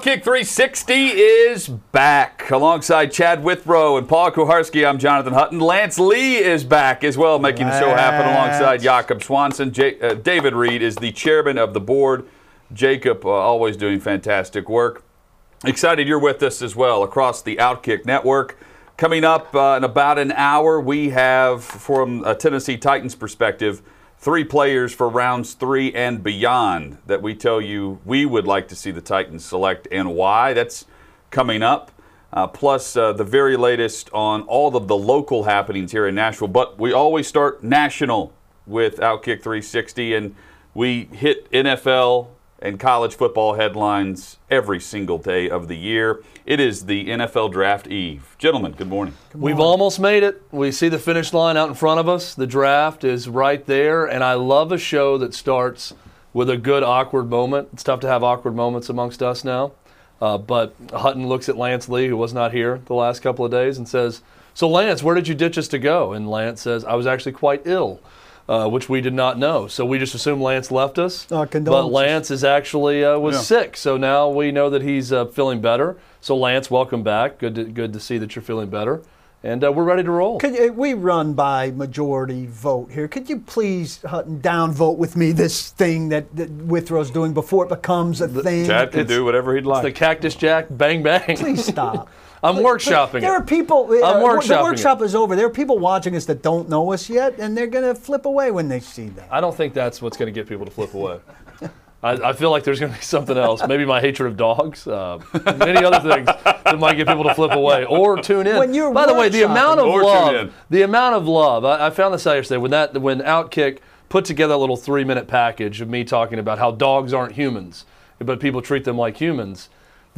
Outkick 360 is back alongside Chad Withrow and Paul Kuharsky, I'm Jonathan Hutton. Lance Lee is back as well, making the show happen alongside Jakob Swanson. J- uh, David Reed is the chairman of the board. Jacob, uh, always doing fantastic work. Excited you're with us as well across the Outkick network. Coming up uh, in about an hour, we have, from a Tennessee Titans perspective, three players for rounds three and beyond that we tell you we would like to see the Titans select and why. That's coming up. Uh, plus, uh, the very latest on all of the local happenings here in Nashville. But we always start national with Outkick 360, and we hit NFL and college football headlines every single day of the year. It is the NFL Draft Eve. Gentlemen, good morning. We've almost made it. We see the finish line out in front of us. The draft is right there, and I love a show that starts with a good awkward moment. It's tough to have awkward moments amongst us now. Uh, but Hutton looks at Lance Lee, who was not here the last couple of days, and says, So, Lance, where did you ditch us to go? And Lance says, I was actually quite ill. Uh, which we did not know, so we just assumed Lance left us. Uh, but. Lance is actually uh, was Yeah. sick, so now we know that he's uh, feeling better. So Lance, welcome back. Good to, good to see that you're feeling better, and uh, we're ready to roll. Could you, we run by majority vote here? Could you please Hutton downvote with me this thing that, that Withrow's doing before it becomes a thing? Chad can It's- do whatever he'd like. The Cactus Jack, bang bang. Please stop. I'm workshopping There it. are people. uh, I'm The workshopping workshop is over. There are people watching us that don't know us yet, and they're going to flip away when they see that. I don't think that's what's going to get people to flip away. I, I feel like there's going to be something else. Maybe my hatred of dogs. Uh, many other things that might get people to flip away or tune in. When you're By the way, the amount of love, the amount of love. I, I found this out yesterday when that when Outkick put together a little three minute package of me talking about how dogs aren't humans, but people treat them like humans.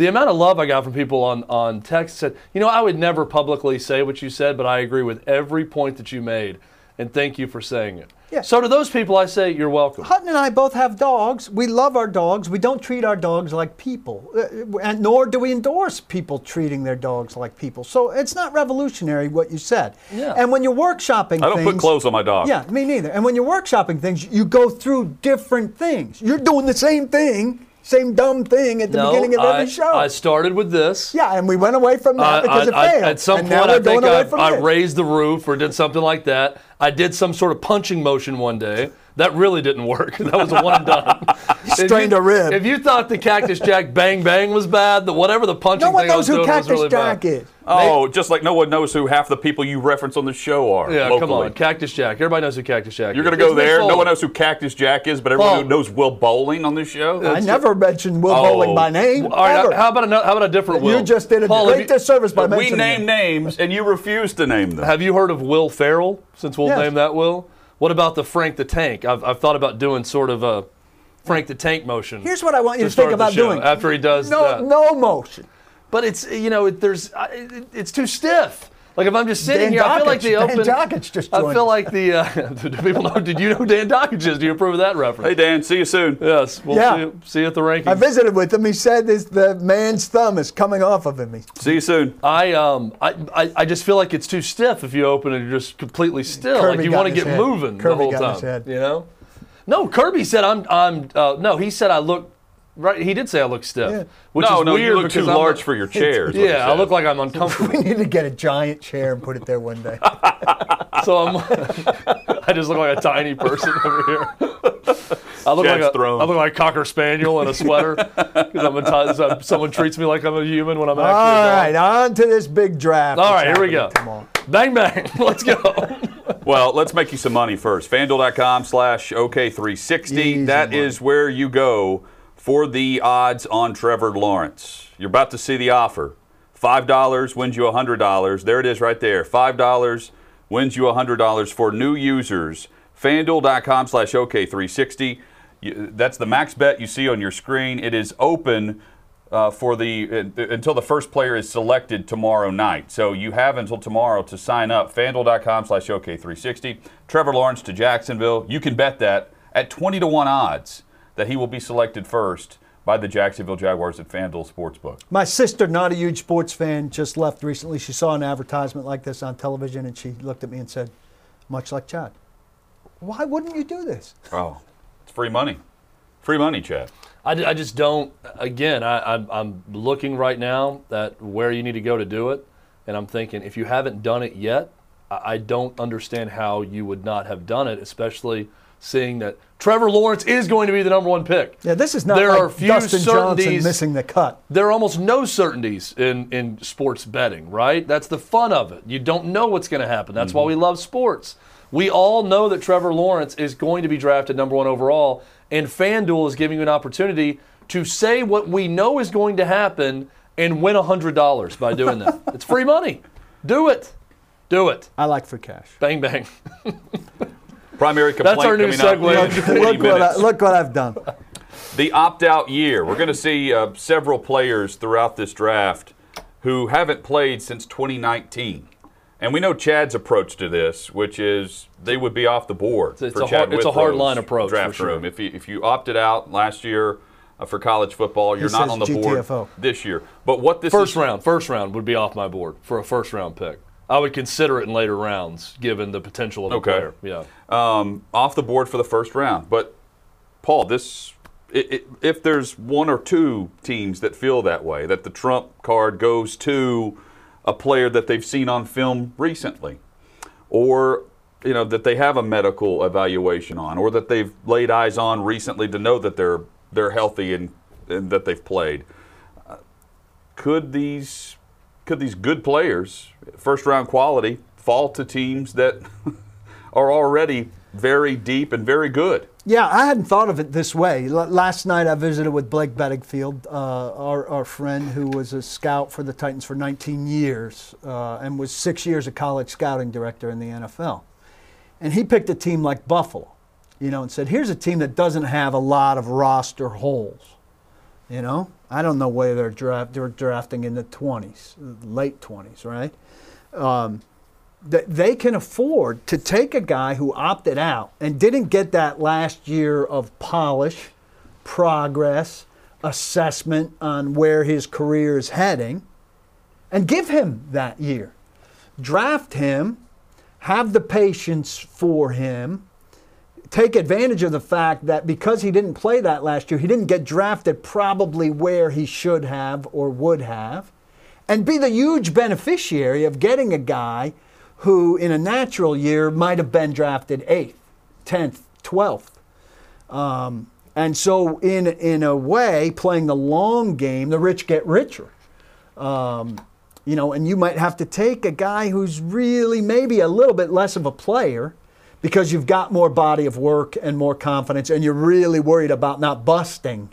The amount of love I got from people on, on text said, you know, I would never publicly say what you said, but I agree with every point that you made, and thank you for saying it. Yeah. So to those people, I say you're welcome. Hutton and I both have dogs. We love our dogs. We don't treat our dogs like people, uh, and nor do we endorse people treating their dogs like people. So it's not revolutionary what you said. Yeah. And when you're workshopping I don't things, put clothes on my dog. Yeah, me neither. And when you're workshopping things, you go through different things. You're doing the same thing, same dumb thing at the No, beginning of I, every show. I started with this. yeah, and we went away from that I- because it I- I- failed. at some and point, I think I, I raised the roof or did something like that. I did some sort of punching motion one day. That really didn't work. That was a one and done. Strained you- a rib. If you thought the Cactus Jack Bang Bang was bad, the whatever the punching No one knows was who Cactus really Jack bad. is. Oh, just like no one knows who half the people you reference on the show are. Yeah, locally. come on, Cactus Jack. Everybody knows who Cactus Jack is. You're is. going to go there. No one knows who Cactus Jack is, but everyone Paul. who knows Will Bowling on this show. I never mentioned Will Oh. Bowling by name. All right, ever. how about a, how about a different Will? You just did a Paul, great you- disservice by mentioning. we name him. names, and you refuse to name them. Have you heard of Will Ferrell? Since we'll Yes. name that Will. What about the Frank the Tank? I've, I've thought about doing sort of a Frank the Tank motion. Here's what I want you to, start think about doing. after he does no, that. no motion. But it's you know it, there's it, it's too stiff. Like if I'm just sitting Dan here, I feel like Dakich. the Dan open. Dakich just I feel like the uh, do people know? Did you know who Dan Dakich is? Do you approve of that reference? Hey, Dan, see you soon. Yes, we'll Yeah. see, you- see you at the rankings. I visited with him. He said this, the man's thumb is coming off of him. He- See you soon. I um I, I I just feel like it's too stiff if you open it. you're just completely still. Kirby like you want to get head. moving the Kirby whole got time. his head. You know? No, Kirby said I'm I'm uh, no. He said I look right. He did say I look stiff, Yeah. which no, is no, weird you look too I'm large a- for your chair. is what he Yeah, I look like I'm uncomfortable. we need to get a giant chair and put it there one day. so I'm. I just look like a tiny person over here. I look Chad's like a, thrown. I look like a cocker spaniel in a sweater because I'm a ti- someone treats me like I'm a human when I'm actually. All right, dog. on to this big draft. All right, here we go. happening tomorrow. Bang bang, let's go. Well, let's make you some money first. FanDuel.com slash OK360. Easy That money. is where you go for the odds on Trevor Lawrence. You're about to see the offer. $5 wins you $100. There it is right there. $5 wins you $100 for new users. FanDuel.com slash OK360. That's the max bet you see on your screen. It is open uh, for the uh, until the first player is selected tomorrow night. So you have until tomorrow to sign up. FanDuel.com slash OK360. Trevor Lawrence to Jacksonville. You can bet that at 20 to 1 odds that he will be selected first by the Jacksonville Jaguars at FanDuel Sportsbook. My sister, not a huge sports fan, just left recently. She saw an advertisement like this on television and she looked at me and said, much like Chad, why wouldn't you do this? Oh, it's free money. Free money, Chad. I, I just don't. Again, I, I'm, I'm looking right now at where you need to go to do it, and I'm thinking if you haven't done it yet, I, I don't understand how you would not have done it, especially seeing that Trevor Lawrence is going to be the number one pick. Yeah, this is not There like are few Dustin Johnson certainties. missing the cut. There are almost no certainties in, in sports betting, right? That's the fun of it. You don't know what's going to happen. That's why mm-hmm. we love sports. We all know that Trevor Lawrence is going to be drafted number one overall, and FanDuel is giving you an opportunity to say what we know is going to happen and win $100 by doing that. it's free money. Do it. Do it. I like free cash. Bang, bang. Primary complaint That's our new coming segue. look, what I, look what I've done. The opt out year. We're going to see uh, several players throughout this draft who haven't played since 2019. And we know Chad's approach to this, which is they would be off the board. It's for a Chad hard, it's a hard line approach, for Draft sure. room. If you, if you opted out last year uh, for college football, you're not on the GTFO. board this year. But what this First is, round. First round would be off my board for a first round pick. I would consider it in later rounds given the potential of a Okay. player. Yeah. Um, off the board for the first round. But Paul, this i i if there's one or two teams that feel that way, that the trump card goes to a player that they've seen on film recently, or you know that they have a medical evaluation on, or that they've laid eyes on recently to know that they're they're healthy and, and that they've played. Uh, Could these could these good players, first round quality, fall to teams that are already very deep and very good? Yeah, I hadn't thought of it this way. L- last night I visited with Blake Beddingfield, uh, our, our friend who was a scout for the Titans for 19 years uh, and was six years a college scouting director in the NFL. And he picked a team like Buffalo, you know, and said, here's a team that doesn't have a lot of roster holes. You know, I don't know where they're, draft, they're drafting in the 20s, late 20s, right? That they can afford to take a guy who opted out and didn't get that last year of polish, progress, assessment on where his career is heading, and give him that year. Draft him, have the patience for him, take advantage of the fact that because he didn't play that last year, he didn't get drafted probably where he should have or would have, and be the huge beneficiary of getting a guy who, in a natural year, might have been drafted eighth, 10th, 12th. Um, and so, in, in a way, playing the long game, the rich get richer. Um, you know, and you might have to take a guy who's really maybe a little bit less of a player because you've got more body of work and more confidence, and you're really worried about not busting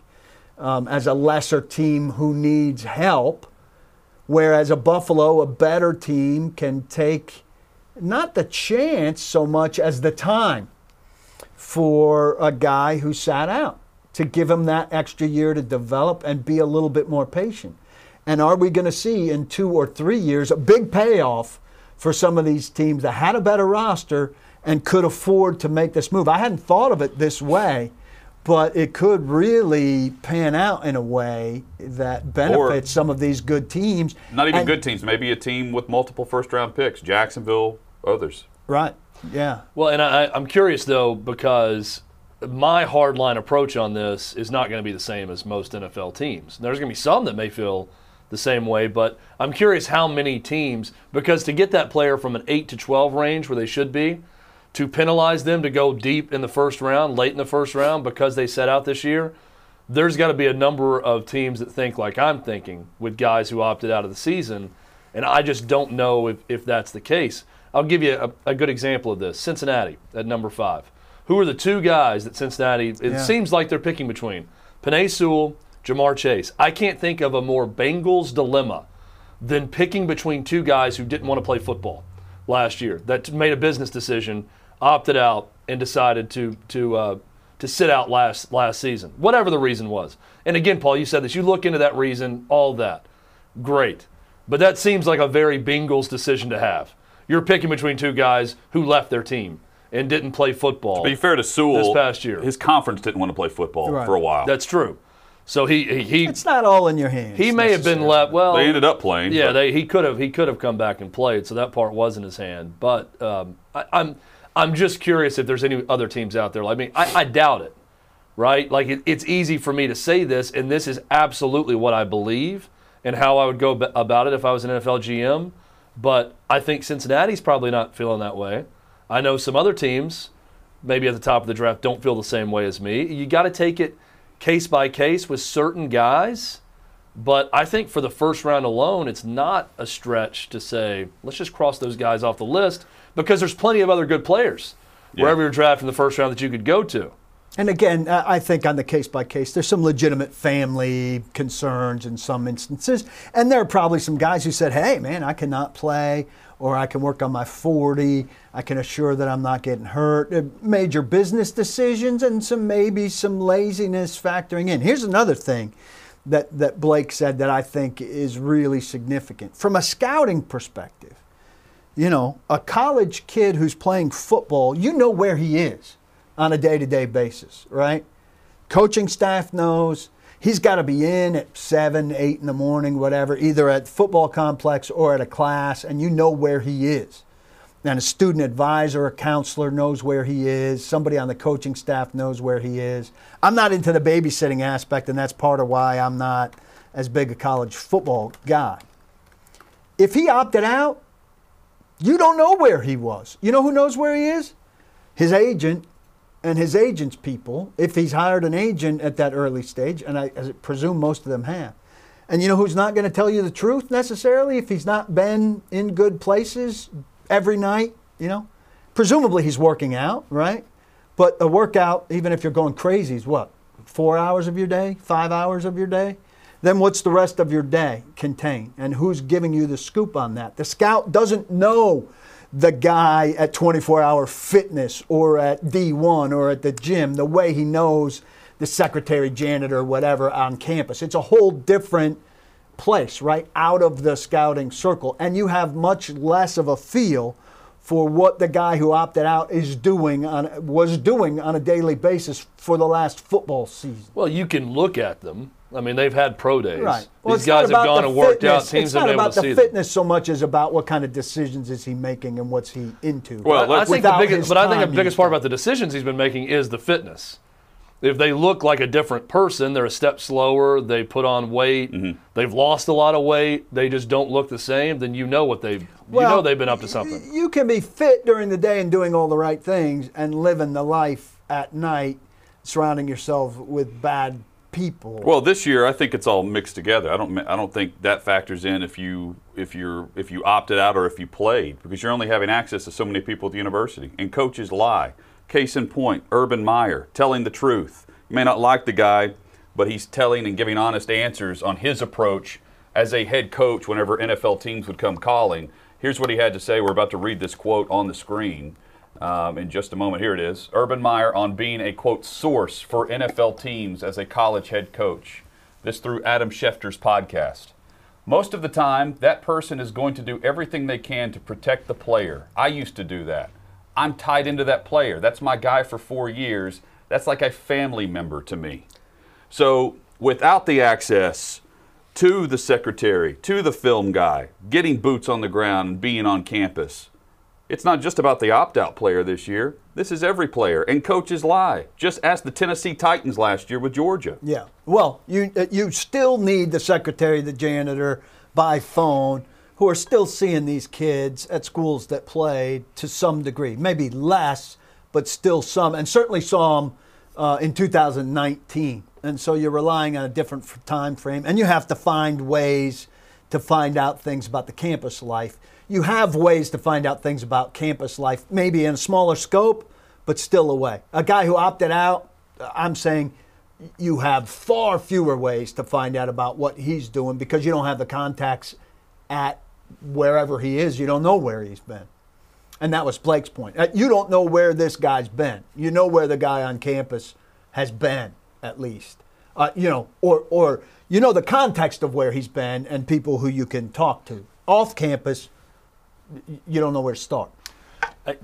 um, as a lesser team who needs help. Whereas a Buffalo, a better team, can take not the chance so much as the time for a guy who sat out to give him that extra year to develop and be a little bit more patient. And are we going to see in two or three years a big payoff for some of these teams that had a better roster and could afford to make this move? I hadn't thought of it this way, but it could really pan out in a way that benefits some of these good teams. Not even And- good teams, maybe a team with multiple first round picks, Jacksonville, others. Right. Yeah. Well, and I, I'm curious though because my hardline approach on this is not going to be the same as most NFL teams. There's going to be some that may feel the same way, but I'm curious how many teams because to get that player from an 8 to 12 range where they should be to penalize them to go deep in the first round, late in the first round because they set out this year, there's got to be a number of teams that think like I'm thinking with guys who opted out of the season, and I just don't know if, if that's the case. I'll give you a, a good example of this Cincinnati at number five. Who are the two guys that Cincinnati, it Yeah. seems like they're picking between? Penei Sewell, Ja'Marr Chase. I can't think of a more Bengals dilemma than picking between two guys who didn't want to play football last year, that made a business decision, opted out, and decided to to uh, to sit out last last season, whatever the reason was. And again, Paul, you said this. You look into that reason, all that, great. But that seems like a very Bengals decision to have. You're picking between two guys who left their team and didn't play football. To be fair to Sewell, this past year, his conference didn't want to play football Right. for a while. that's true. So he he he, It's not all in your hands. he may have been left. Well, they ended up playing. Yeah, they, he could have he could have come back and played, so that part was in his hand. But um, I, I'm I'm just curious if there's any other teams out there. I mean, I, I doubt it, right? Like it, it's easy for me to say this, and this is absolutely what I believe and how I would go about it if I was an NFL GM. But I think Cincinnati's probably not feeling that way. I know some other teams, maybe at the top of the draft, don't feel the same way as me. You got to take it case by case with certain guys. But I think for the first round alone, it's not a stretch to say, let's just cross those guys off the list because there's plenty of other good players wherever you're drafting the first round that you could go to. And again, I think on the case by case, there's some legitimate family concerns in some instances. And there are probably some guys who said, hey, man, I cannot play, or I can work on my 40. I can assure that I'm not getting hurt. Uh, Major business decisions and some maybe some laziness factoring in. Here's another thing that, that Blake said that I think is really significant. From a scouting perspective, you know, a college kid who's playing football, you know where he is on a day to day basis, right? Coaching staff knows he's got to be in at seven, eight in the morning, whatever, either at football complex or at a class, and you know where he is. And a student advisor, a counselor knows where he is. Somebody on the coaching staff knows where he is. I'm not into the babysitting aspect, and that's part of why I'm not as big a college football guy. If he opted out, you don't know where he was. You know who knows where he is? His agent and his agent's people, if he's hired an agent at that early stage, and I, I presume most of them have. And you know who's not going to tell you the truth necessarily if he's not been in good places every night, you know? Presumably he's working out, right? But a workout, even if you're going crazy, is what? Four hours of your day? Five hours of your day? Then what's the rest of your day contain? And who's giving you the scoop on that? The scout doesn't know the guy at 24 hour fitness or at D1 or at the gym the way he knows the secretary, janitor, whatever on campus. It's a whole different place, right? Out of the scouting circle. And you have much less of a feel for what the guy who opted out is doing on was doing on a daily basis for the last football season. Well, you can look at them. I mean, they've had pro days. Right. Well, These guys have gone and worked out. Teams it's have not been able about to the see them. fitness so much as about what kind of decisions is he making and what's he into. Well, I let's- think the biggest, but I think the biggest part about the decisions he's been making is the fitness. If they look like a different person, they're a step slower. They put on weight. Mm-hmm. They've lost a lot of weight. They just don't look the same. Then you know what they. you Well, know they've been up to something. You can be fit during the day and doing all the right things and living the life at night, surrounding yourself with bad people. Well, this year I think it's all mixed together. I don't I don't think that factors in if you if you're if you opted out or if you played because you're only having access to so many people at the university and coaches lie. Case in point, Urban Meyer telling the truth. You may not like the guy, but he's telling and giving honest answers on his approach as a head coach whenever NFL teams would come calling. Here's what he had to say. We're about to read this quote on the screen um, in just a moment. Here it is. Urban Meyer on being a quote source for NFL teams as a college head coach. This through Adam Schefter's podcast. Most of the time, that person is going to do everything they can to protect the player. I used to do that. I'm tied into that player. That's my guy for four years. That's like a family member to me. So, without the access to the secretary, to the film guy, getting boots on the ground and being on campus, it's not just about the opt out player this year. This is every player, and coaches lie. Just ask the Tennessee Titans last year with Georgia. Yeah. Well, you uh, you still need the secretary, the janitor by phone, who are still seeing these kids at schools that played to some degree, maybe less, but still some, and certainly some uh, in 2019. And so you're relying on a different time frame, and you have to find ways to find out things about the campus life. You have ways to find out things about campus life, maybe in a smaller scope, but still a way. A guy who opted out, I'm saying you have far fewer ways to find out about what he's doing because you don't have the contacts at wherever he is. You don't know where he's been. And that was Blake's point. Uh, You don't know where this guy's been. You know where the guy on campus has been, at least. Uh, you know, or, or you know the context of where he's been and people who you can talk to. Off campus, you don't know where to start.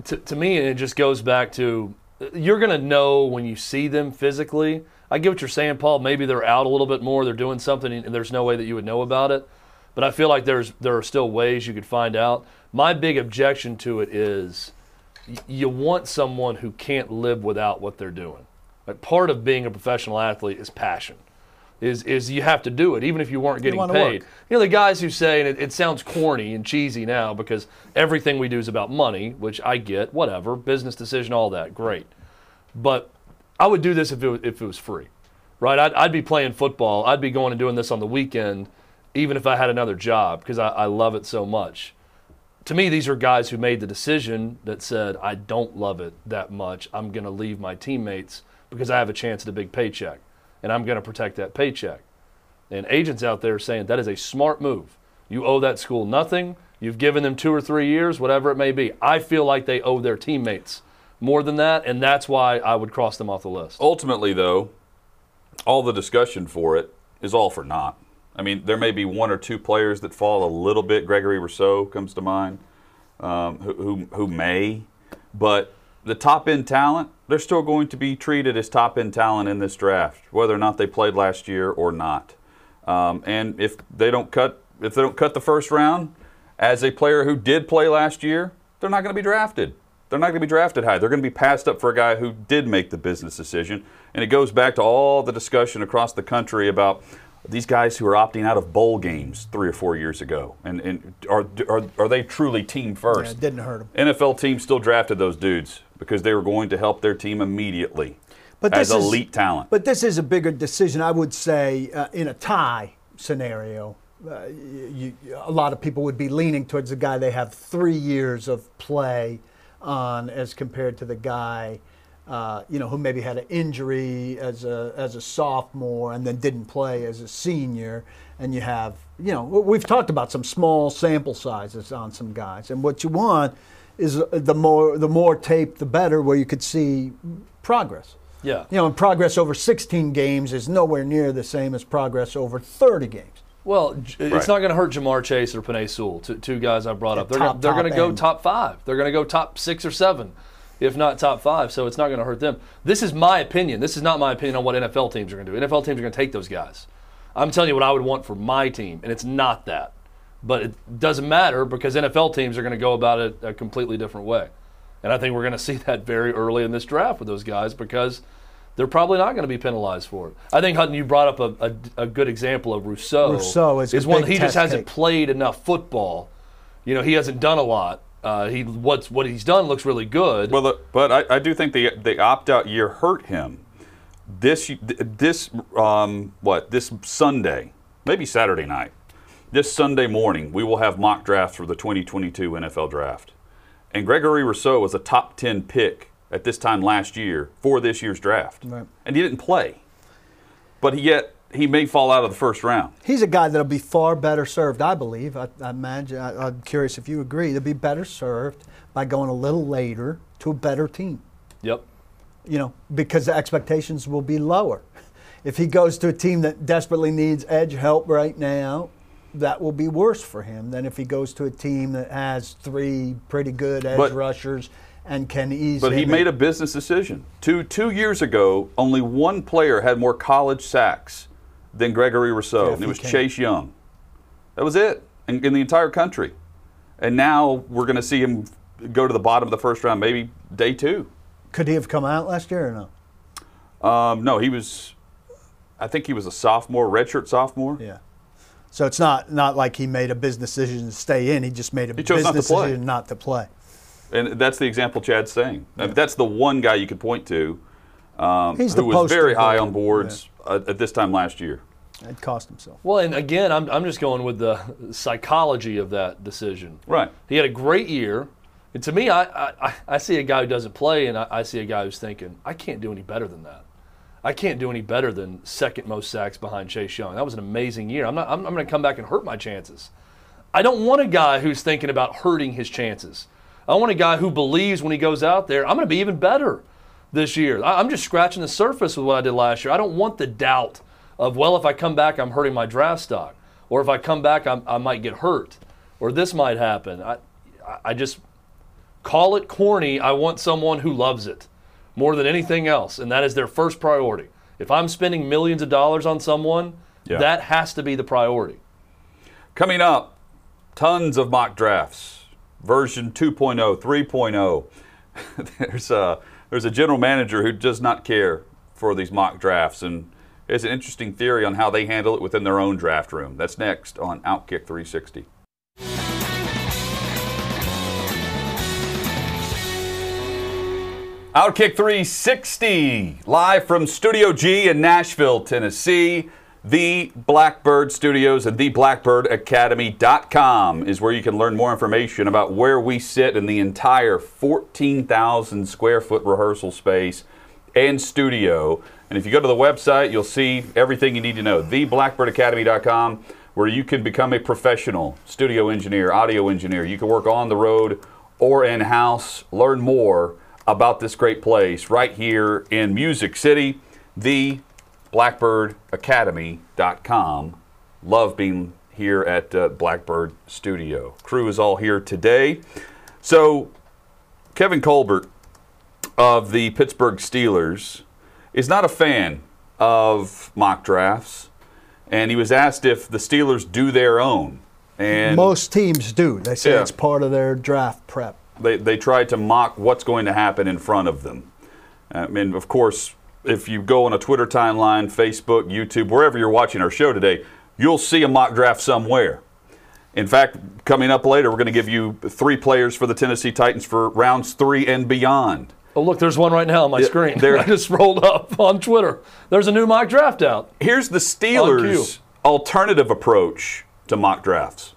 To, to me, it just goes back to you're going to know when you see them physically. I get what you're saying, Paul. Maybe they're out a little bit more, they're doing something, and there's no way that you would know about it. But I feel like there's there are still ways you could find out. My big objection to it is you want someone who can't live without what they're doing. Like part of being a professional athlete is passion. Is is you have to do it even if you weren't getting wanna paid. You know the guys who say, and it, it sounds corny and cheesy now because everything we do is about money, which I get, whatever, business decision, all that, great. But I would do this if it was, if it was free, right? I'd, I'd be playing football. I'd be going and doing this on the weekend, even if I had another job because I, I love it so much. To me, these are guys who made the decision that said, I don't love it that much. I'm going to leave my teammates because I have a chance at a big paycheck, and I'm going to protect that paycheck. And agents out there saying that is a smart move. You owe that school nothing. You've given them two or three years, whatever it may be. I feel like they owe their teammates more than that, and that's why I would cross them off the list. Ultimately, though, all the discussion for it is all for naught. I mean, there may be one or two players that fall a little bit. Gregory Rousseau comes to mind, um, who, who who may, but the top end talent, they're still going to be treated as top end talent in this draft, whether or not they played last year or not. Um, and if they don't cut, if they don't cut the first round, as a player who did play last year, they're not going to be drafted. They're not going to be drafted high. They're going to be passed up for a guy who did make the business decision. And it goes back to all the discussion across the country about these guys who are opting out of bowl games three or four years ago. And, and are, are, are they truly team Yeah, first? it didn't hurt him. NFL teams still drafted those dudes because they were going to help their team immediately But as this is- elite talent. But this is a bigger decision, I would say, uh, in a tie scenario. Uh, you, a lot of people would be leaning towards the guy they have three years of play on, as compared to the guy, uh, you know, who maybe had an injury as a as a sophomore and then didn't play as a senior. And you have, you know, we've talked about some small sample sizes on some guys, and what you want is uh, the more the more tape, the better, where you could see progress. Yeah. You know, and progress over 16 games is nowhere near the same as progress over 30 games. Well, j- Right. it's not going to hurt Ja'Marr Chase or Penei Sewell, two, two guys I brought up. They're top, gonna, they're going to go end. top five. They're going to go top six or seven, if not top five. So it's not going to hurt them. This is my opinion. This is not my opinion on what NFL teams are going to do. NFL teams are going to take those guys. I'm telling you what I would want for my team, and it's not that. But it doesn't matter because NFL teams are going to go about it a completely different way. And I think we're going to see that very early in this draft with those guys because they're probably not going to be penalized for it. I think Hutton, you brought up a, a, a good example of Rousseau. Rousseau is a one big he just hasn't case. played enough football. You know, he hasn't done a lot. Uh, he what's what he's done looks really good. Well, the, but I, I do think the the opt out year hurt him. This this um, what this Sunday, maybe Saturday night, this Sunday morning, we will have mock drafts for the 2022 NFL Draft, and Gregory Rousseau was a top 10 pick at this time last year for this year's draft, Right. and he didn't play, but he yet he may fall out of the first round. He's a guy that'll be far better served, I believe. I, I imagine. I, I'm curious if you agree. They'll be better served by going a little later to a better team. yep. You know, because the expectations will be lower. If he goes to a team that desperately needs edge help right now, that will be worse for him than if he goes to a team that has three pretty good edge But- rushers and can ease. But he him made a business decision. Two two years ago, only one player had more college sacks than Gregory Rousseau, Jeff and it was Buchanan. Chase Young. That was it in, in the entire country. And now we're going to see him go to the bottom of the first round, maybe day two. Could he have come out last year or no? Um, no, he was. I think he was a sophomore, redshirt sophomore. Yeah. So it's not not like he made a business decision to stay in. He just made a He chose not business play. decision not to play. And that's the example Chad's saying. I mean, that's the one guy you could point to um, He's who the was very high on boards uh, at this time last year. It cost himself. Well, and again, I'm, I'm just going with the psychology of that decision. Right. He had a great year. And to me, I, I, I see a guy who doesn't play, and I, I see a guy who's thinking, I can't do any better than that. I can't do any better than second most sacks behind Chase Young. That was an amazing year. I'm not. I'm, I'm going to come back and hurt my chances. I don't want a guy who's thinking about hurting his chances. I want a guy who believes when he goes out there, I'm going to be even better this year. I'm just scratching the surface with what I did last year. I don't want the doubt of, well, if I come back, I'm hurting my draft stock. Or if I come back, I'm, I might get hurt. Or this might happen. I, I just call it corny. I want someone who loves it more than anything else. And that is their first priority. If I'm spending millions of dollars on someone, Yeah. that has to be the priority. Coming up, tons of mock drafts, version 2.0, 3.0. there's a there's a general manager who does not care for these mock drafts, and it's an interesting theory on how they handle it within their own draft room. That's next on Outkick 360. Outkick 360, live from Studio G in Nashville, Tennessee. The Blackbird Studios and theblackbirdacademy.com is where you can learn more information about where we sit in the entire 14,000 square foot rehearsal space and studio. And if you go to the website, you'll see everything you need to know. Theblackbirdacademy.com, where you can become a professional studio engineer, audio engineer. You can work on the road or in house. Learn more about this great place right here in Music City. The blackbirdacademy.com. Love being here at uh, Blackbird Studio. Crew is all here today. So, Kevin Colbert of the Pittsburgh Steelers is not a fan of mock drafts, and he was asked if the Steelers do their own. And Most teams do. They say Yeah. it's part of their draft prep. They, they try to mock what's going to happen in front of them. Uh, I mean, of course, if you go on a Twitter timeline, Facebook, YouTube, wherever you're watching our show today, you'll see a mock draft somewhere. In fact, coming up later, we're going to give you three players for the Tennessee Titans for rounds three and beyond. Oh, look, there's one right now on my Yeah, screen. there- I just rolled up on Twitter. There's a new mock draft out. Here's the Steelers' alternative approach to mock drafts.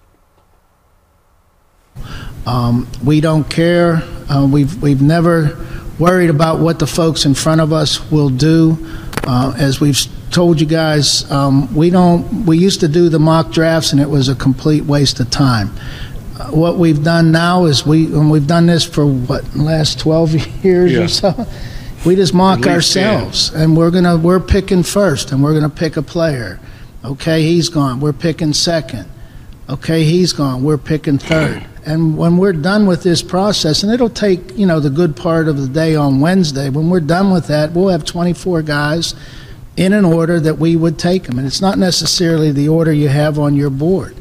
We don't care. Uh, we've we've never worried about what the folks in front of us will do. Uh, as we've told you guys, um, we don't. We used to do the mock drafts, and it was a complete waste of time. Uh, what we've done now is we and we've done this for what last 12 years Yeah. or so. We just mock At least 10. ourselves, and we're gonna we're picking first, and we're gonna pick a player. Okay, he's gone. We're picking second. Okay, he's gone. We're picking third. And when we're done with this process, and it'll take, you know, the good part of the day on Wednesday, when we're done with that, we'll have 24 guys in an order that we would take them. And it's not necessarily the order you have on your board.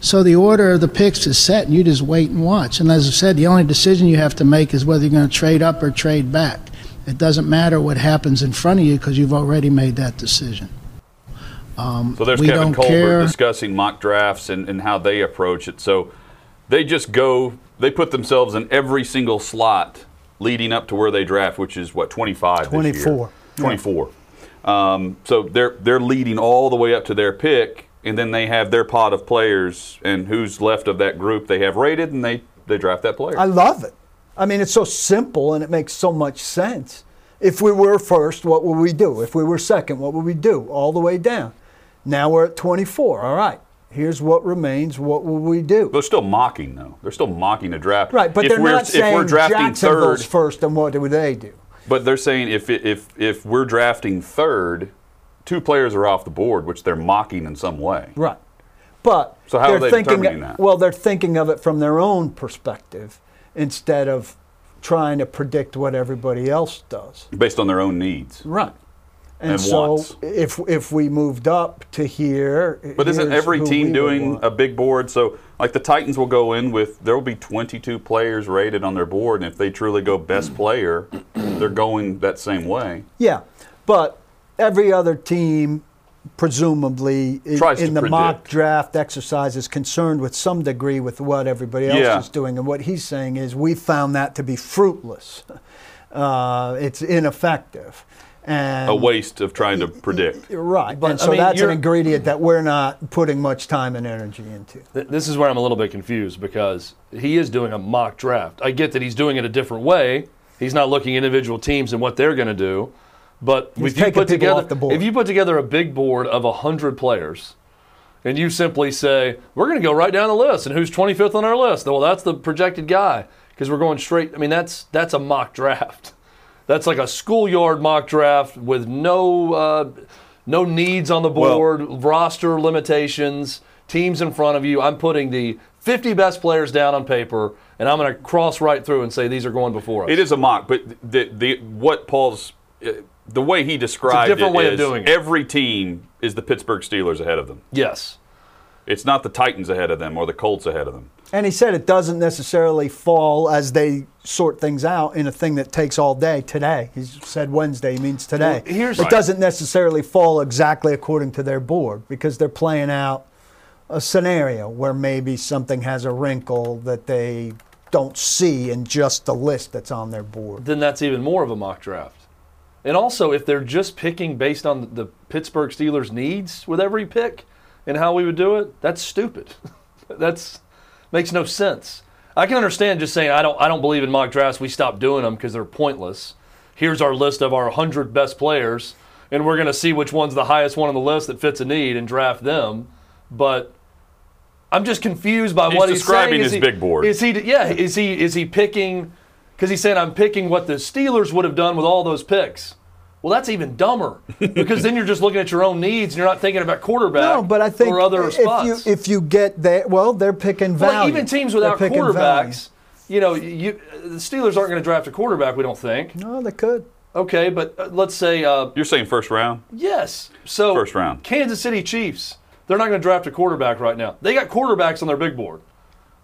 So the order of the picks is set, and you just wait and watch. And as I said, the only decision you have to make is whether you're going to trade up or trade back. It doesn't matter what happens in front of you because you've already made that decision. Um, So there's we Kevin don't Colbert care. discussing mock drafts and, and how they approach it. So they just go, they put themselves in every single slot leading up to where they draft, which is what 25 this year. 24. 24. Um, so they're they're leading all the way up to their pick, and then they have their pot of players, and who's left of that group they have rated, and they they draft that player. I love it. I mean, it's so simple and it makes so much sense. If we were first, what would we do? If we were second, what would we do? All the way down. Now we're at 24. All right. Here's what remains. What will we do? They're still mocking though. They're still mocking the draft. Right, but if they're we're, not if saying we're drafting third, first, and what do they do? But they're saying if if if we're drafting third, two players are off the board, which they're mocking in some way. Right. But So how are they're they thinking, determining that? Well, they're thinking of it from their own perspective instead of trying to predict what everybody else does. based on their own needs. Right. And, And so wants. if if we moved up to here, But isn't every team doing a big board? So like the Titans will go in with there will be 22 players rated on their board, and if they truly go best player, they're going that same way. Yeah, but every other team, presumably i- Tries in the mock draft exercise, is concerned with some degree with what everybody else Yeah. is doing. And what he's saying is, we found that to be fruitless. Uh, it's ineffective. And A waste of trying to predict. Right, But, and I so mean, that's an ingredient that we're not putting much time and energy into. Th- This is where I'm a little bit confused because he is doing a mock draft. I get that he's doing it a different way. He's not looking at individual teams and what they're going to do. But He's if you put together off the board. if you put together a big board of hundred players, and you simply say we're going to go right down the list, and who's 25th on our list? Well, that's the projected guy because we're going straight. I mean, that's that's a mock draft. That's like a schoolyard mock draft with no uh, no needs on the Well- board, roster limitations, teams in front of you. I'm putting the 50 best players down on paper, and I'm going to cross right through and say these are going before us. It is a mock, but the the what Paul's uh, the way he described different it way of doing it. every team is the Pittsburgh Steelers ahead of them. Yes. It's not the Titans ahead of them or the Colts ahead of them. And he said it doesn't necessarily fall as they sort things out in a thing that takes all day today. He said Wednesday, means today. Well, here's- it Right. doesn't necessarily fall exactly according to their board because they're playing out a scenario where maybe something has a wrinkle that they don't see in just the list that's on their board. then that's even more of a mock draft. And also, if they're just picking based on the Pittsburgh Steelers' needs with every pick and how we would do it, that's stupid. that's makes no sense. I can understand just saying I don't I don't believe in mock drafts. We stopped doing them because they're pointless. Here's our list of our 100 best players, and we're going to see which one's the highest one on the list that fits a need and draft them. But I'm just confused by He's what he's describing saying. his he, big board. Is he? Yeah. Is he? Is he picking? Because he's saying I'm picking what the Steelers would have done with all those picks. Well, that's even dumber because then you're just looking at your own needs and you're not thinking about quarterback No, but I think or other if spots. you if you get that, well, they're picking value. well, even teams without picking value. quarterbacks, you know, you, the Steelers aren't going to draft a quarterback. We don't think. No, they could. Okay, but uh, let's say uh, You're saying first round? yes. So First round. Kansas City Chiefs. They're not going to draft a quarterback right now. They got quarterbacks on their big board.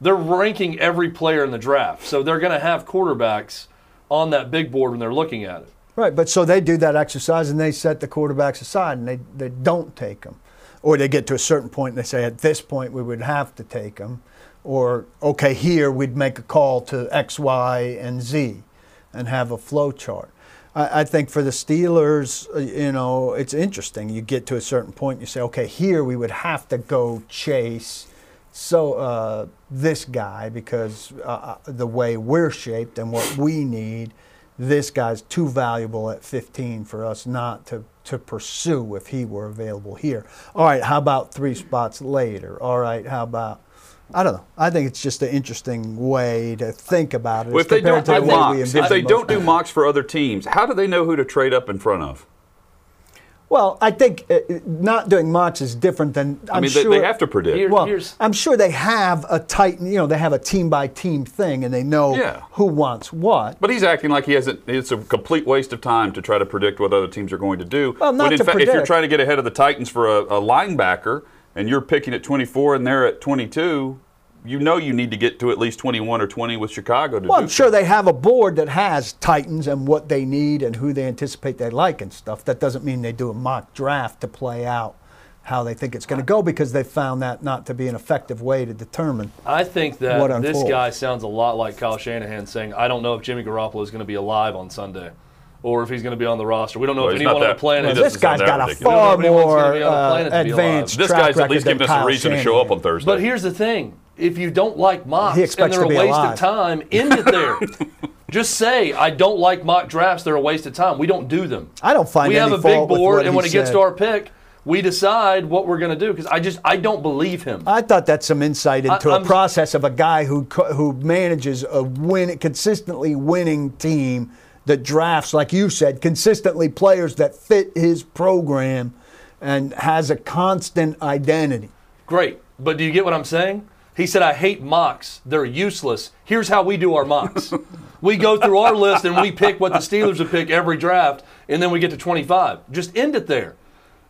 They're ranking every player in the draft, so they're going to have quarterbacks on that big board when they're looking at it. Right, but so they do that exercise and they set the quarterbacks aside and they, they don't take them. Or they get to a certain point and they say, at this point, we would have to take them. Or, okay, here we'd make a call to X, Y, and Z and have a flow chart. I, I think for the Steelers, uh, you know, it's interesting. You get to a certain point, you say, okay, here we would have to go chase so uh, this guy because uh, the way we're shaped and what we need this guy's too valuable at 15 for us not to, to pursue if he were available here. All right, how about three spots later? All right, how about I don't know. I think it's just an interesting way to think about it. Well, if they don't do the way we mocks, if they don't do mocks for other teams, how do they know who to trade up in front of? Well, I think uh, not doing much is different than I'm I mean, sure. they, they have to predict. Here- Well, Here's- I'm sure they have a tight, you know, they have a team by team thing, and they know Yeah. who wants what. But he's acting like he hasn't. It's a complete waste of time to try to predict what other teams are going to do. Well, not when in to fact, if you're trying to get ahead of the Titans for a, a linebacker and you're picking at 24 and they're at 22, you know you need to get to at least 21 or 20 with Chicago to Well, do I'm sure so. they have a board that has Titans and what they need and who they anticipate they like and stuff. That doesn't mean they do a mock draft to play out how they think it's going to go because they found that not to be an effective way to determine. I think that What this guy sounds a lot like Kyle Shanahan saying, "I don't know if Jimmy Garoppolo is going to be alive on Sunday, or if he's going to be on the roster. We don't know Well, if anyone on the planet." he is doesn't this guy's got that a far more be on the uh, planet to be alive. advanced This track guy's at least record giving us a Kyle reason to show up on Thursday. But here's the thing: if you don't like mocks and they're a waste alive. of time, end it there. Just say, "I don't like mock drafts; they're a waste of time. We don't do them." I don't find it. we have a big board, and he when it gets to our pick, we decide what we're going to do. Because I just I don't believe him. I thought that's some insight into I- a process of a guy who who manages a win consistently winning team that drafts, like you said, consistently players that fit his program and has a constant identity. Great. But do you get what I'm saying? He said, I hate mocks. They're useless. Here's how we do our mocks. we go through our list and we pick what the Steelers would pick every draft, and then we get to 25. Just end it there.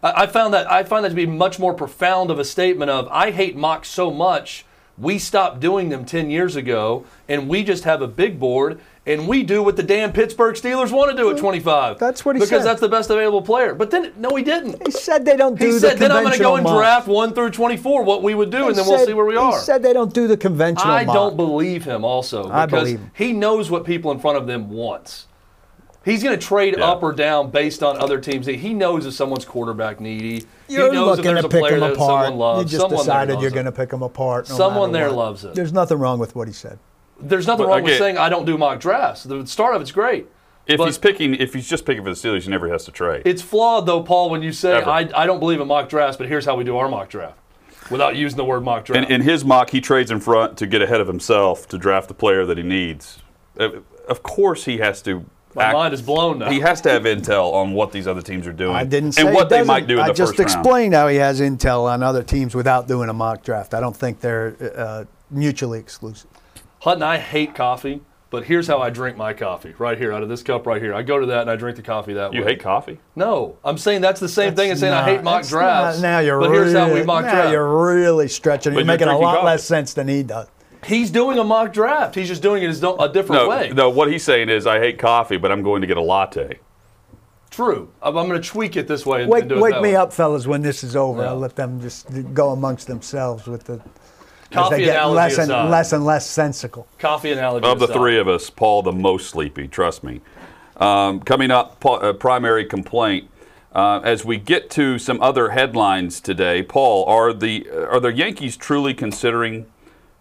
I, I found that I find that to be much more profound of a statement of I hate mocks so much. We stopped doing them 10 years ago, and we just have a big board, and we do what the damn Pittsburgh Steelers want to do at 25. That's what he because said. that's the best available player. But then, no, he didn't. He said they don't do the conventional. He the said, then I'm going to go and mock. draft 1 through 24, what we would do, and He then we'll see where we are. He said they don't do the conventional I mock. don't believe him also I because believe him. he knows what people in front of them wants. He's going to trade Yeah. up or down based on other teams. He knows if someone's quarterback needy. You're he knows if looking there's to a pick player them that apart. someone loves. you just someone decided you're going to pick them apart. no Someone there what. loves it. There's nothing wrong with what he said. There's nothing But wrong with saying I don't do mock drafts. The start of it's great. If But- he's picking, if he's just picking for the Steelers, he never has to trade. It's flawed though, Paul, when you say Ever. I, I don't believe in mock drafts, but here's how we do our mock draft, without using the word mock draft. In, in his mock, he trades in front to get ahead of himself to draft the player that he needs. Uh, Of course, he has to. My act- mind is blown now. He has to have intel on what these other teams are doing. I didn't say and what they might do in I the just first round. explained how he has intel on other teams without doing a mock draft. I don't think they're uh, mutually exclusive. Hutton, I hate coffee, but here's how I drink my coffee. Right here, out of this cup right here. I go to that and I drink the coffee that You way. You hate coffee? No, I'm saying that's the same thing as saying I hate mock That's drafts. not- now you're but really, here's how we mock now draft. you're really stretching. it. But You're you're making a lot coffee. less sense than he does. He's doing a mock draft. He's just doing it as a different No, way. no. What he's saying is, I hate coffee, but I'm going to get a latte. True. I'm, I'm going to tweak it this way and, Wake, and do it wake that me way. up, fellas, when this is over. Yeah. I'll let them just go amongst themselves with the. As Coffee they get analogy less and aside. less and less sensical. Coffee analogy Of the aside. three of us, Paul the most sleepy. Trust me. Um, coming up, Paul, uh, primary complaint. Uh, as we get to some other headlines today, Paul, are the are the Yankees truly considering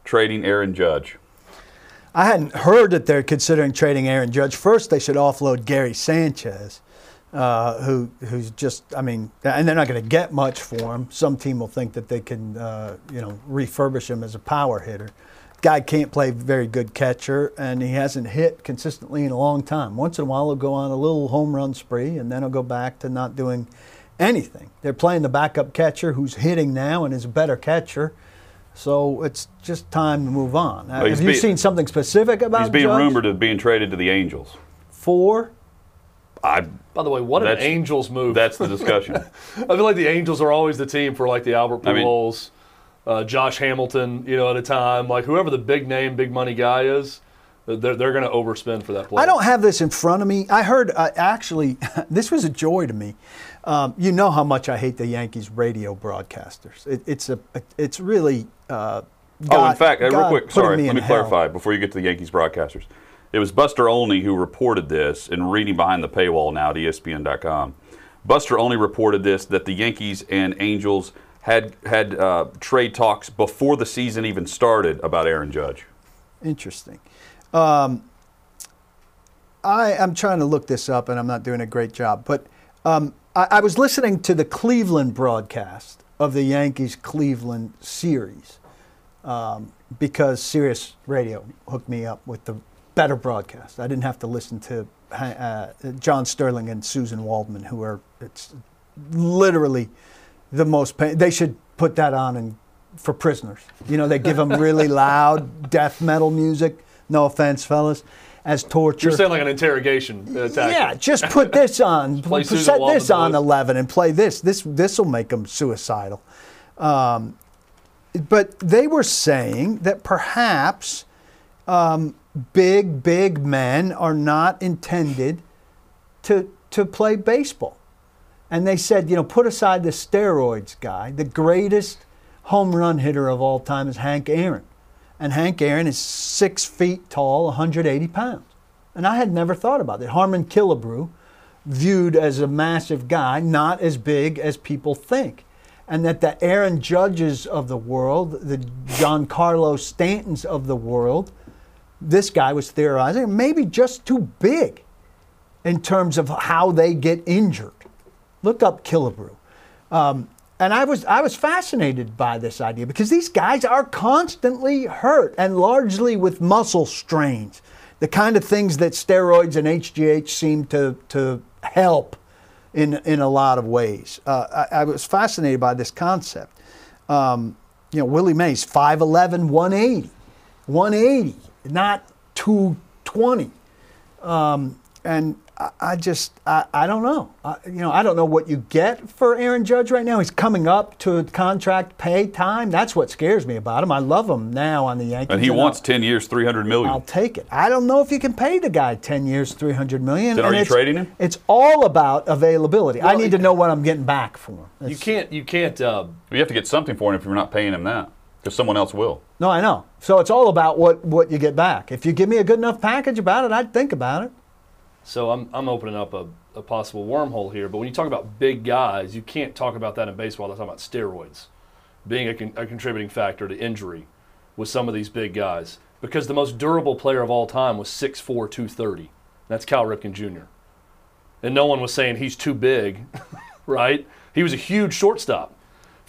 trading Aaron Judge? I hadn't heard that they're considering trading Aaron Judge. First, they should offload Gary Sanchez, uh, who who's just, I mean, and they're not going to get much for him. Some team will think that they can, uh, you know, refurbish him as a power hitter. Guy can't play very good catcher, and he hasn't hit consistently in a long time. Once in a while, he'll go on a little home run spree, and then he'll go back to not doing anything. They're playing the backup catcher who's hitting now and is a better catcher. So it's just time to move on. He's Have you be- seen something specific about him? He's being Judge? rumored of being traded to the Angels. for? I, By the way, what an Angels move. that's the discussion. I feel like the Angels are always the team for like the Albert I mean- Pujols, uh, Josh Hamilton, you know, at a time. Like whoever the big name, big money guy is, they're, they're going to overspend for that player. I don't have this in front of me. I heard uh, actually, this was a joy to me. Um, you know how much I hate the Yankees radio broadcasters. It, it's a, it's really. Uh, oh, in fact, uh, real quick, sorry, me let in me hell. clarify before you get to the Yankees broadcasters. It was Buster Olney who reported this and reading behind the paywall now at ESPN.com. Buster Olney reported this that the Yankees and Angels had had uh, trade talks before the season even started about Aaron Judge. Interesting. Um, I am trying to look this up, and I'm not doing a great job. But um, I, I was listening to the Cleveland broadcast of the Yankees Cleveland series um, because Sirius Radio hooked me up with the better broadcast. I didn't have to listen to uh, John Sterling and Suzyn Waldman, who are it's literally the most pain. They should put that on and for prisoners. You know, they give them really loud death metal music. No offense, fellas, as torture. You're saying like an interrogation attack. yeah, just put this on. Play Suzyn set Waldman's this on voice. 11 and play this. This this will make them suicidal. Um, but they were saying that perhaps um, big big men are not intended to to play baseball. And they said, you know, put aside the steroids guy. The greatest home run hitter of all time is Hank Aaron. And Hank Aaron is six feet tall, 180 pounds. And I had never thought about that. Harmon Killebrew, viewed as a massive guy, not as big as people think. And that the Aaron Judges of the world, the Giancarlo Stantons of the world, this guy was theorizing, maybe just too big in terms of how they get injured. Look up Killebrew. Um, and I was I was fascinated by this idea because these guys are constantly hurt and largely with muscle strains, the kind of things that steroids and HGH seem to to help in in a lot of ways. Uh, I, I was fascinated by this concept. Um, you know, Willie Mays, 5'11", 180, 180, not 220 Um, and I, I just I, I don't know. I, you know, I don't know what you get for Aaron Judge right now. He's coming up to contract pay time. That's what scares me about him. I love him now on the Yankees, And he I'll- wants 10 years, 300 million. I'll take it. I don't know if you can pay the guy 10 years, 300 million. Then are and you it's- trading him? It's all about availability. I Well, need to know what I'm getting back for him. You can't. You can't. Uh, you have to get something for him if you're not paying him now, because someone else will. No, I know. So it's all about what, what you get back. If you give me a good enough package about it, I'd think about it. so I'm I'm opening up a, a possible wormhole here. But when you talk about big guys, you can't talk about that in baseball. without talking about steroids being a, con- a contributing factor to injury with some of these big guys. Because the most durable player of all time was 6'4", 230. That's Cal Ripken Jr. And no one was saying he's too big, right? He was a huge shortstop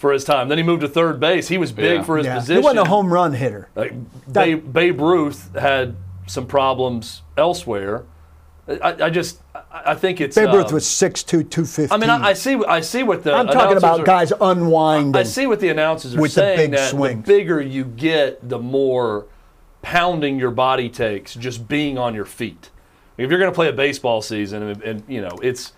for his time. Then he moved to third base. He was big Yeah. for his Yeah. position. He wasn't a home run hitter. Like Babe, Babe Ruth had some problems elsewhere. I, I just, I, I think it's. Babe uh, Ruth was 6'2", 215. I mean, I, I see, I see what the. I'm talking about are- guys unwinding. I see what the announcers are with the saying. big that swings. the bigger you get, the more pounding your body takes just being on your feet. If you're going to play a baseball season, and, and you know it's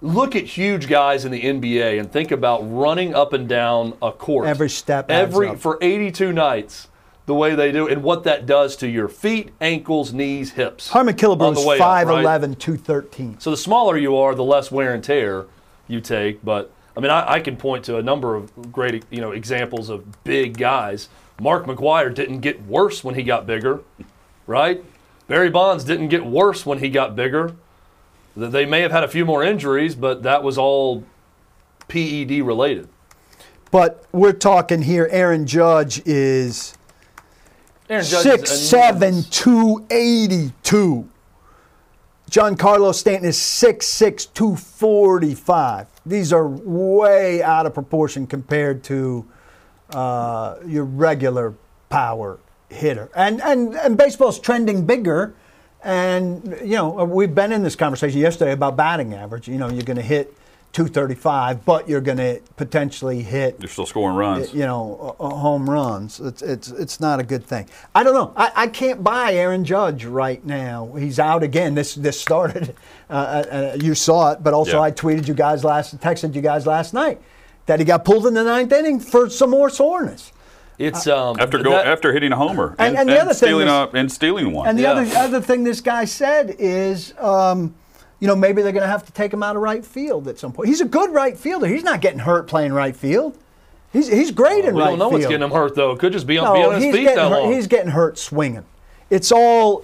look at huge guys in the NBA and think about running up and down a court Every step every for 82 nights. The way they do, and what that does to your feet, ankles, knees, hips. Harmon on Killebrew way up, right? 213. So the smaller you are, the less wear and tear you take. But I mean, I, I can point to a number of great, you know, examples of big guys. Mark McGwire didn't get worse when he got bigger, right? Barry Bonds didn't get worse when he got bigger. Th- They may have had a few more injuries, but that was all PED related. But we're talking here, Aaron Judge is Aaron Judge six is seven two eighty two. Giancarlo Stanton is six six two forty five. These are way out of proportion compared to uh, your regular power hitter. And and and baseball's trending bigger. And you know we've been in this conversation yesterday about batting average. You know you're going to hit 235, but you're going to potentially hit You're still scoring runs. you know, uh, uh, home runs. It's it's it's not a good thing. I don't know. I, I can't buy Aaron Judge right now. He's out again. This this started. Uh, uh, you saw it, but also Yeah. I tweeted you guys last, texted you guys last night that he got pulled in the ninth inning for some more soreness. It's um after go that- after hitting a homer And- and the other thing stealing is- a, and stealing one. And the Yeah. other other thing this guy said is, um, you know, maybe they're going to have to take him out of right field at some point. He's a good right fielder. He's not getting hurt playing right field. He's he's great in right we right don't know field. what's getting him hurt though. It could just be on, No, be on his he's feet getting that hurt. long. He's getting hurt swinging. It's all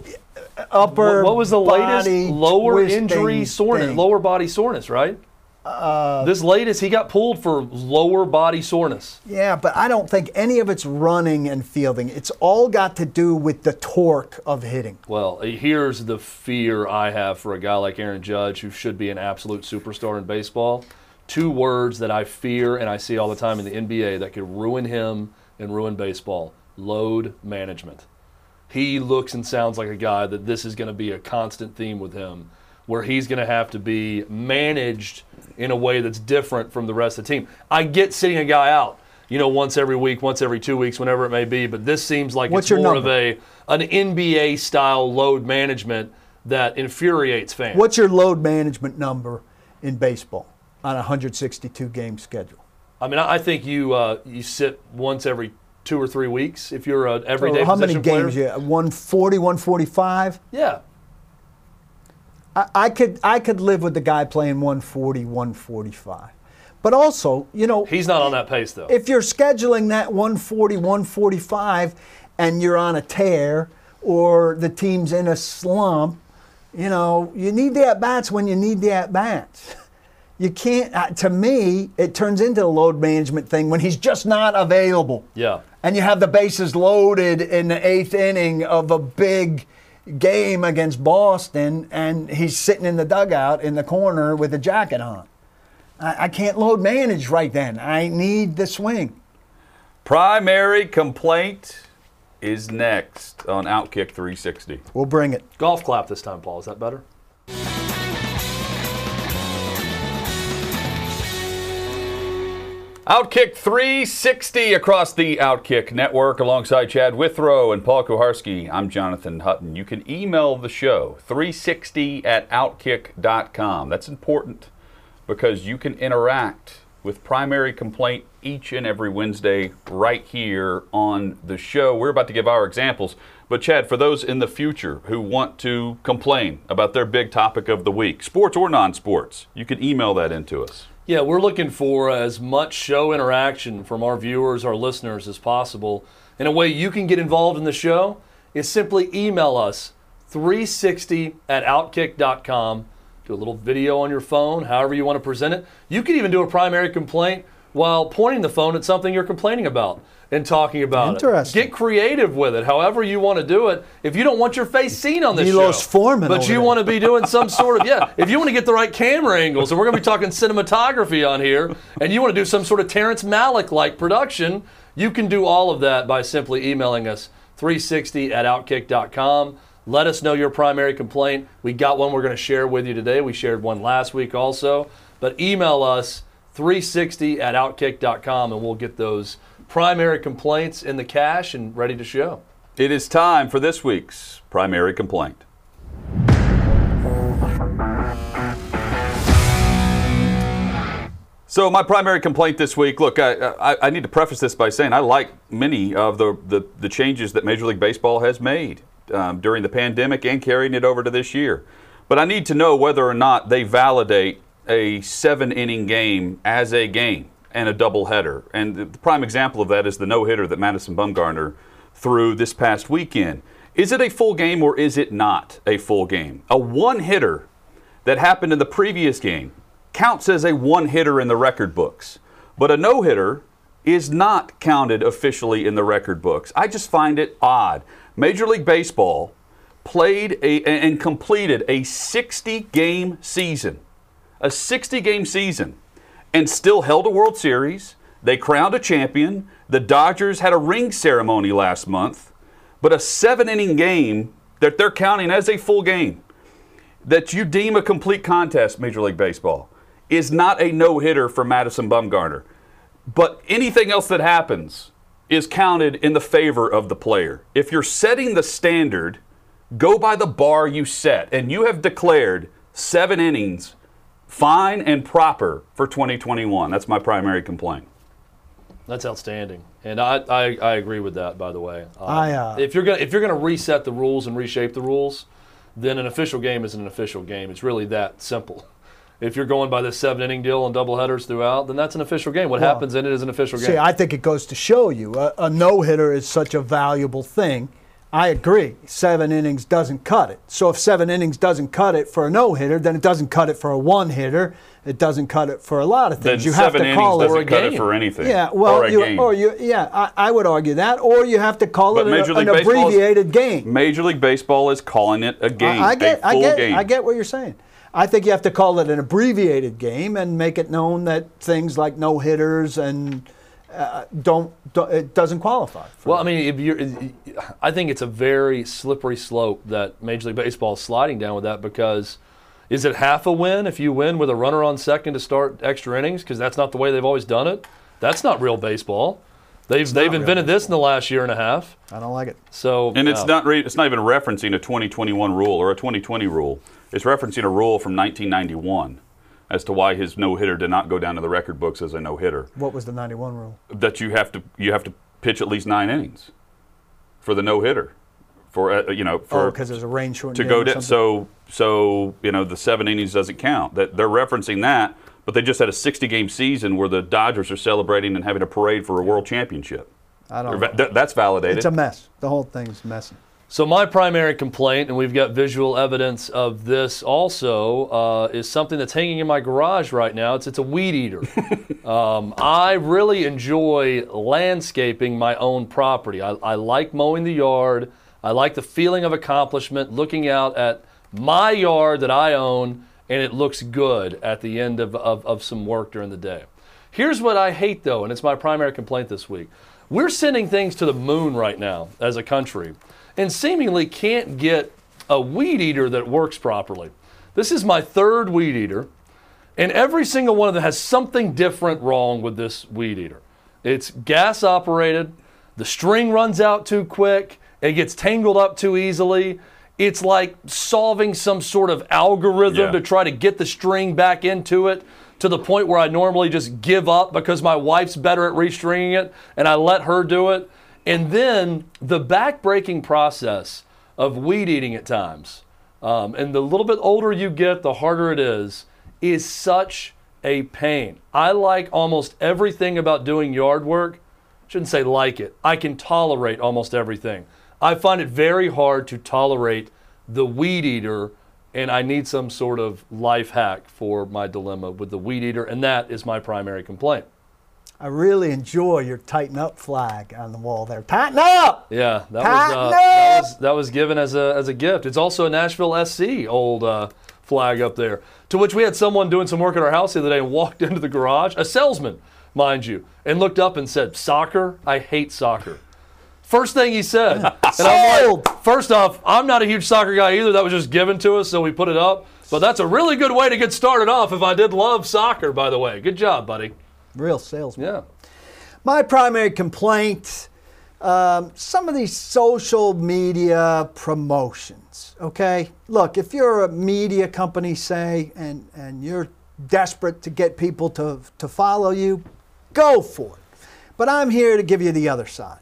upper. What, what was the latest lower injury soreness? thing. Lower body soreness, right? Uh, this latest, he got pulled for lower body soreness. Yeah, but I don't think any of it's running and fielding. It's all got to do with the torque of hitting. Well, here's the fear I have for a guy like Aaron Judge, who should be an absolute superstar in baseball. Two words that I fear and I see all the time in the NBA that could ruin him and ruin baseball load management. He looks and sounds like a guy that this is going to be a constant theme with him, where he's going to have to be managed in a way that's different from the rest of the team. I get sitting a guy out, you know, once every week, once every two weeks, whenever it may be, but this seems like What's it's more number? of a an NBA style load management that infuriates fans. What's your load management number in baseball on a 162 game schedule? I mean, I think you uh, you sit once every two or three weeks if you're an everyday So how many games? player. Yeah, 140, 145. Yeah, I, I could I could live with the guy playing 140, 145. But also, you know, he's not on that pace though. if you're scheduling that 140, 145 and you're on a tear or the team's in a slump, you know, you need the at bats when you need the at bats. You can't, uh, to me, it turns into a load management thing when he's just not available. yeah, And you have the bases loaded in the eighth inning of a big game against Boston, and he's sitting in the dugout in the corner with a jacket on. I, I can't load manage right then. I need the swing. Primary complaint is next on Outkick 360. We'll bring it. golf clap this time, Paul. Is that better? Outkick 360 across the Outkick network alongside Chad Withrow and Paul Kuharsky. I'm Jonathan Hutton. You can email the show 360 at outkick.com. That's important because you can interact with primary complaint each and every Wednesday right here on the show. We're about to give our examples. But, Chad, for those in the future who want to complain about their big topic of the week, sports or non sports, you can email that into us. Yeah, we're looking for as much show interaction from our viewers, our listeners as possible. And a way you can get involved in the show is simply email us 360 at outkick.com. Do a little video on your phone, however you want to present it. You can even do a primary complaint while pointing the phone at something you're complaining about and talking about Interesting. it. Get creative with it, however you want to do it. If you don't want your face seen on this Milos show, Forman but you there. want to be doing some sort of yeah, if you want to get the right camera angles, and we're going to be talking cinematography on here, and you want to do some sort of Terrence Malick like production, you can do all of that by simply emailing us 360 at outkick.com. Let us know your primary complaint. We got one we're going to share with you today. We shared one last week also. But email us 360 at outkick.com and we'll get those primary complaints in the cache and ready to show. It is time for this week's primary complaint. So my primary complaint this week. Look, I, I, I need to preface this by saying I like many of the, the, the changes that Major League Baseball has made um, during the pandemic and carrying it over to this year. But I need to know whether or not they validate a seven inning game as a game and a doubleheader. And the prime example of that is the no hitter that Madison Bumgarner threw this past weekend. Is it a full game or is it not a full game? A one hitter that happened in the previous game counts as a one hitter in the record books, but a no hitter is not counted officially in the record books. I just find it odd. Major League Baseball played a, and completed a 60 game season, a 60 game season, and still held a World Series. They crowned a champion. The Dodgers had a ring ceremony last month, but a seven inning game that they're counting as a full game that you deem a complete contest, Major League Baseball, is not a no hitter for Madison Bumgarner. But anything else that happens is counted in the favor of the player. If you're setting the standard, go by the bar you set. And you have declared seven innings fine and proper for 2021. That's my primary complaint. That's outstanding, and I, I, I agree with that. By the way, Um, I, uh, if you're gonna if you're gonna reset the rules and reshape the rules, then an official game isn't an official game. It's really that simple. If you're going by this seven inning deal and double headers throughout, then that's an official game. What Well, happens in it is an official game. See, I think it goes to show you a, a no hitter is such a valuable thing. I agree. Seven innings doesn't cut it. So if seven innings doesn't cut it for a no hitter, then it doesn't cut it for a one hitter. It doesn't cut it for a lot of things. Then you have to call it. doesn't a cut it for anything. Yeah, well, or a you, game. or you, yeah, I, I would argue that, or you have to call But it Major a, League an Baseball is- abbreviated game. Major League Baseball is calling it a game, I, I get, I get, game. I get what you're saying. I think you have to call it an abbreviated game and make it known that things like no hitters and uh, don't, don't it doesn't qualify. for Well, that. I mean, if you're, I think it's a very slippery slope that Major League Baseball is sliding down with that because is it half a win if you win with a runner on second to start extra innings? Because that's not the way they've always done it. That's not real baseball. They've they've invented this in the last year and a half. I don't like it. So And it's not re- it's not even referencing a 2021 rule or a 2020 rule. It's referencing a rule from 1991 as to why his no hitter did not go down to the record books as a no hitter. What was the 91 rule? That you have to you have to pitch at least nine innings for the no hitter for uh, you know Oh, for because there's a range to go down. So so you know the seven innings doesn't count. That they're referencing that, but they just had a 60 game season where the Dodgers are celebrating and having a parade for a world championship. I don't va- th- that's validated. It's a mess. The whole thing's messy. So my primary complaint, and we've got visual evidence of this also, uh, is something that's hanging in my garage right now. It's it's a weed eater. um, I really enjoy landscaping my own property. I, I like mowing the yard. I like the feeling of accomplishment, looking out at my yard that I own, and it looks good at the end of, of, of some work during the day. Here's what I hate though, and it's my primary complaint this week. We're sending things to the moon right now as a country and seemingly can't get a weed eater that works properly. This is my third weed eater, and every single one of them has something different wrong with this weed eater. It's gas operated, the string runs out too quick, it gets tangled up too easily. It's like solving some sort of algorithm Yeah. to try to get the string back into it to the point where I normally just give up because my wife's better at restringing it and I let her do it. And then the back-breaking process of weed eating at times, um, and the little bit older you get, the harder it is, is such a pain. I like almost everything about doing yard work. Shouldn't say like it. I can tolerate almost everything. I find it very hard to tolerate the weed eater, and I need some sort of life hack for my dilemma with the weed eater, and that is my primary complaint. I really enjoy your tighten up flag on the wall there. Tighten up! Yeah, that was, Tighten uh, that was that was given as a as a gift. It's also a Nashville SC old uh, flag up there. To which we had someone doing some work at our house the other day and walked into the garage, a salesman, mind you, and looked up and said, "Soccer? I hate soccer." First thing he said. and I'm Sold. like, first off, I'm not a huge soccer guy either. That was just given to us, so we put it up. But that's a really good way to get started off. If I did love soccer, by the way, good job, buddy. Real salesman. Yeah. My primary complaint um, some of these social media promotions, okay? Look, if you're a media company, say, and, and you're desperate to get people to, to follow you, go for it. But I'm here to give you the other side.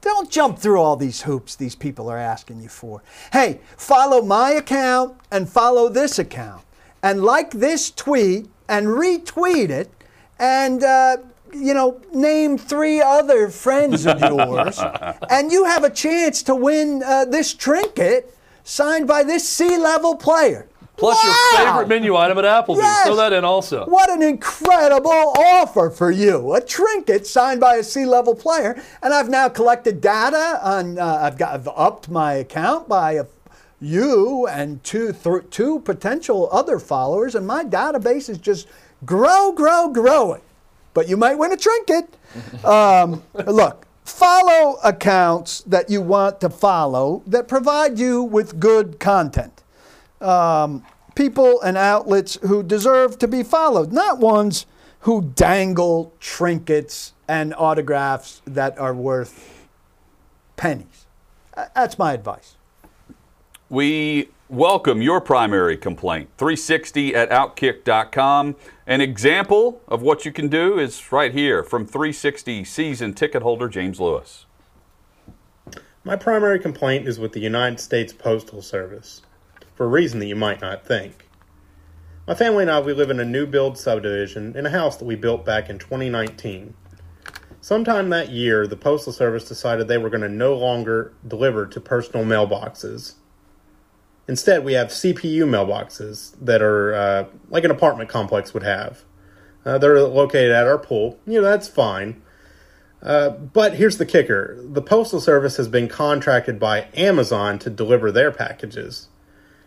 Don't jump through all these hoops these people are asking you for. Hey, follow my account and follow this account and like this tweet and retweet it and uh, you know name three other friends of yours and you have a chance to win uh, this trinket signed by this C-level player. Plus Wow! your favorite menu item at Applebee's. Yes. Throw that in also. What an incredible offer for you. A trinket signed by a C level player. And I've now collected data on, uh, I've, got, I've upped my account by a, you and two, two potential other followers, and my database is just grow, grow, growing. But you might win a trinket. Um, look, follow accounts that you want to follow that provide you with good content um, people and outlets who deserve to be followed, not ones who dangle trinkets and autographs that are worth pennies. That's my advice. We welcome your primary complaint. 360 at Outkick.com. An example of what you can do is right here from 360 season ticket holder James Lewis. My primary complaint is with the United States Postal Service, for a reason that you might not think. My family and I, we live in a new build subdivision in a house that we built back in 2019. Sometime that year, the Postal Service decided they were going to no longer deliver to personal mailboxes. Instead, we have CBU mailboxes that are uh, like an apartment complex would have. Uh, they're located at our pool. You know, that's fine. Uh, but here's the kicker the Postal Service has been contracted by Amazon to deliver their packages.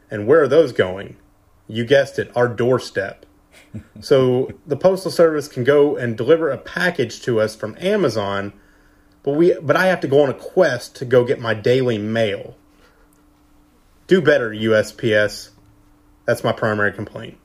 And where are those going? You guessed it, our doorstep. so the Postal Service can go and deliver a package to us from Amazon, but we but I have to go on a quest to go get my daily mail. Do better, USPS. That's my primary complaint.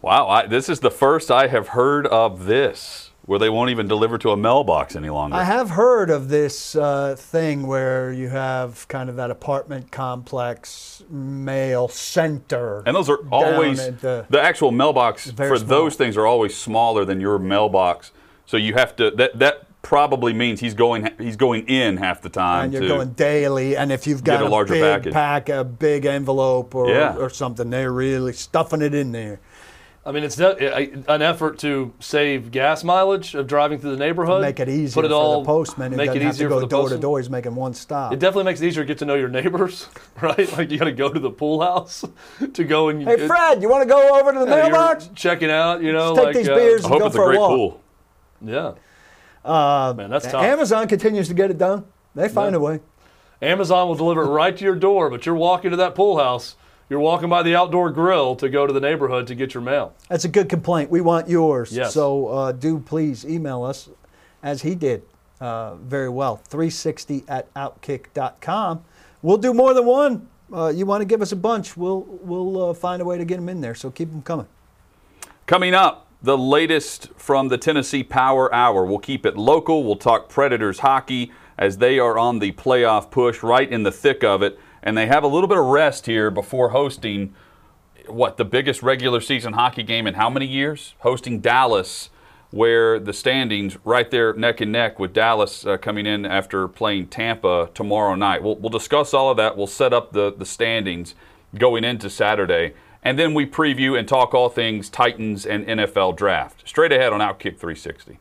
Wow, I, this is the first I have heard of this, where they won't even deliver to a mailbox any longer. I have heard of this uh, thing where you have kind of that apartment complex mail center. and those are always the- the, actual mailbox for small. those things are always smaller than your mailbox. So you have to that that probably means he's going he's going in half the time. and you're to- going daily, and if you've got Get a larger big package. pack, a big envelope or, Yeah. or something, they're really stuffing it in there. I mean, it's an effort to save gas mileage of driving through the neighborhood. Make it easier Put it for all, the postman make it easier to for go the door to door. He's making one stop. It definitely makes it easier to get to know your neighbors, right? Like you got to go to the pool house to go and hey, Fred, you want to go over to the Yeah, you're mailbox? checking out. You know, Let's take like these uh, beers I hope go it's a for a great walk. pool. Yeah, Uh, man, that's tough. Amazon continues to get it done. They find Yeah. a way. Amazon will deliver it right to your door, but you're walking to that pool house. You're walking by the outdoor grill to go to the neighborhood to get your mail. That's a good complaint. We want yours. Yes. So uh, do please email us, as he did uh, very well, 360 at outkick.com. We'll do more than one. Uh, you want to give us a bunch, we'll, we'll uh, find a way to get them in there. So keep them coming. Coming up, the latest from the Tennessee Power Hour. We'll keep it local. We'll talk Predators hockey as they are on the playoff push, right in the thick of it. And they have a little bit of rest here before hosting what the biggest regular season hockey game in how many years? Hosting Dallas, where the standings right there neck and neck with Dallas uh, coming in after playing Tampa tomorrow night. We'll, we'll discuss all of that. We'll set up the, the standings going into Saturday. And then we preview and talk all things Titans and NFL draft. Straight ahead on Outkick 360.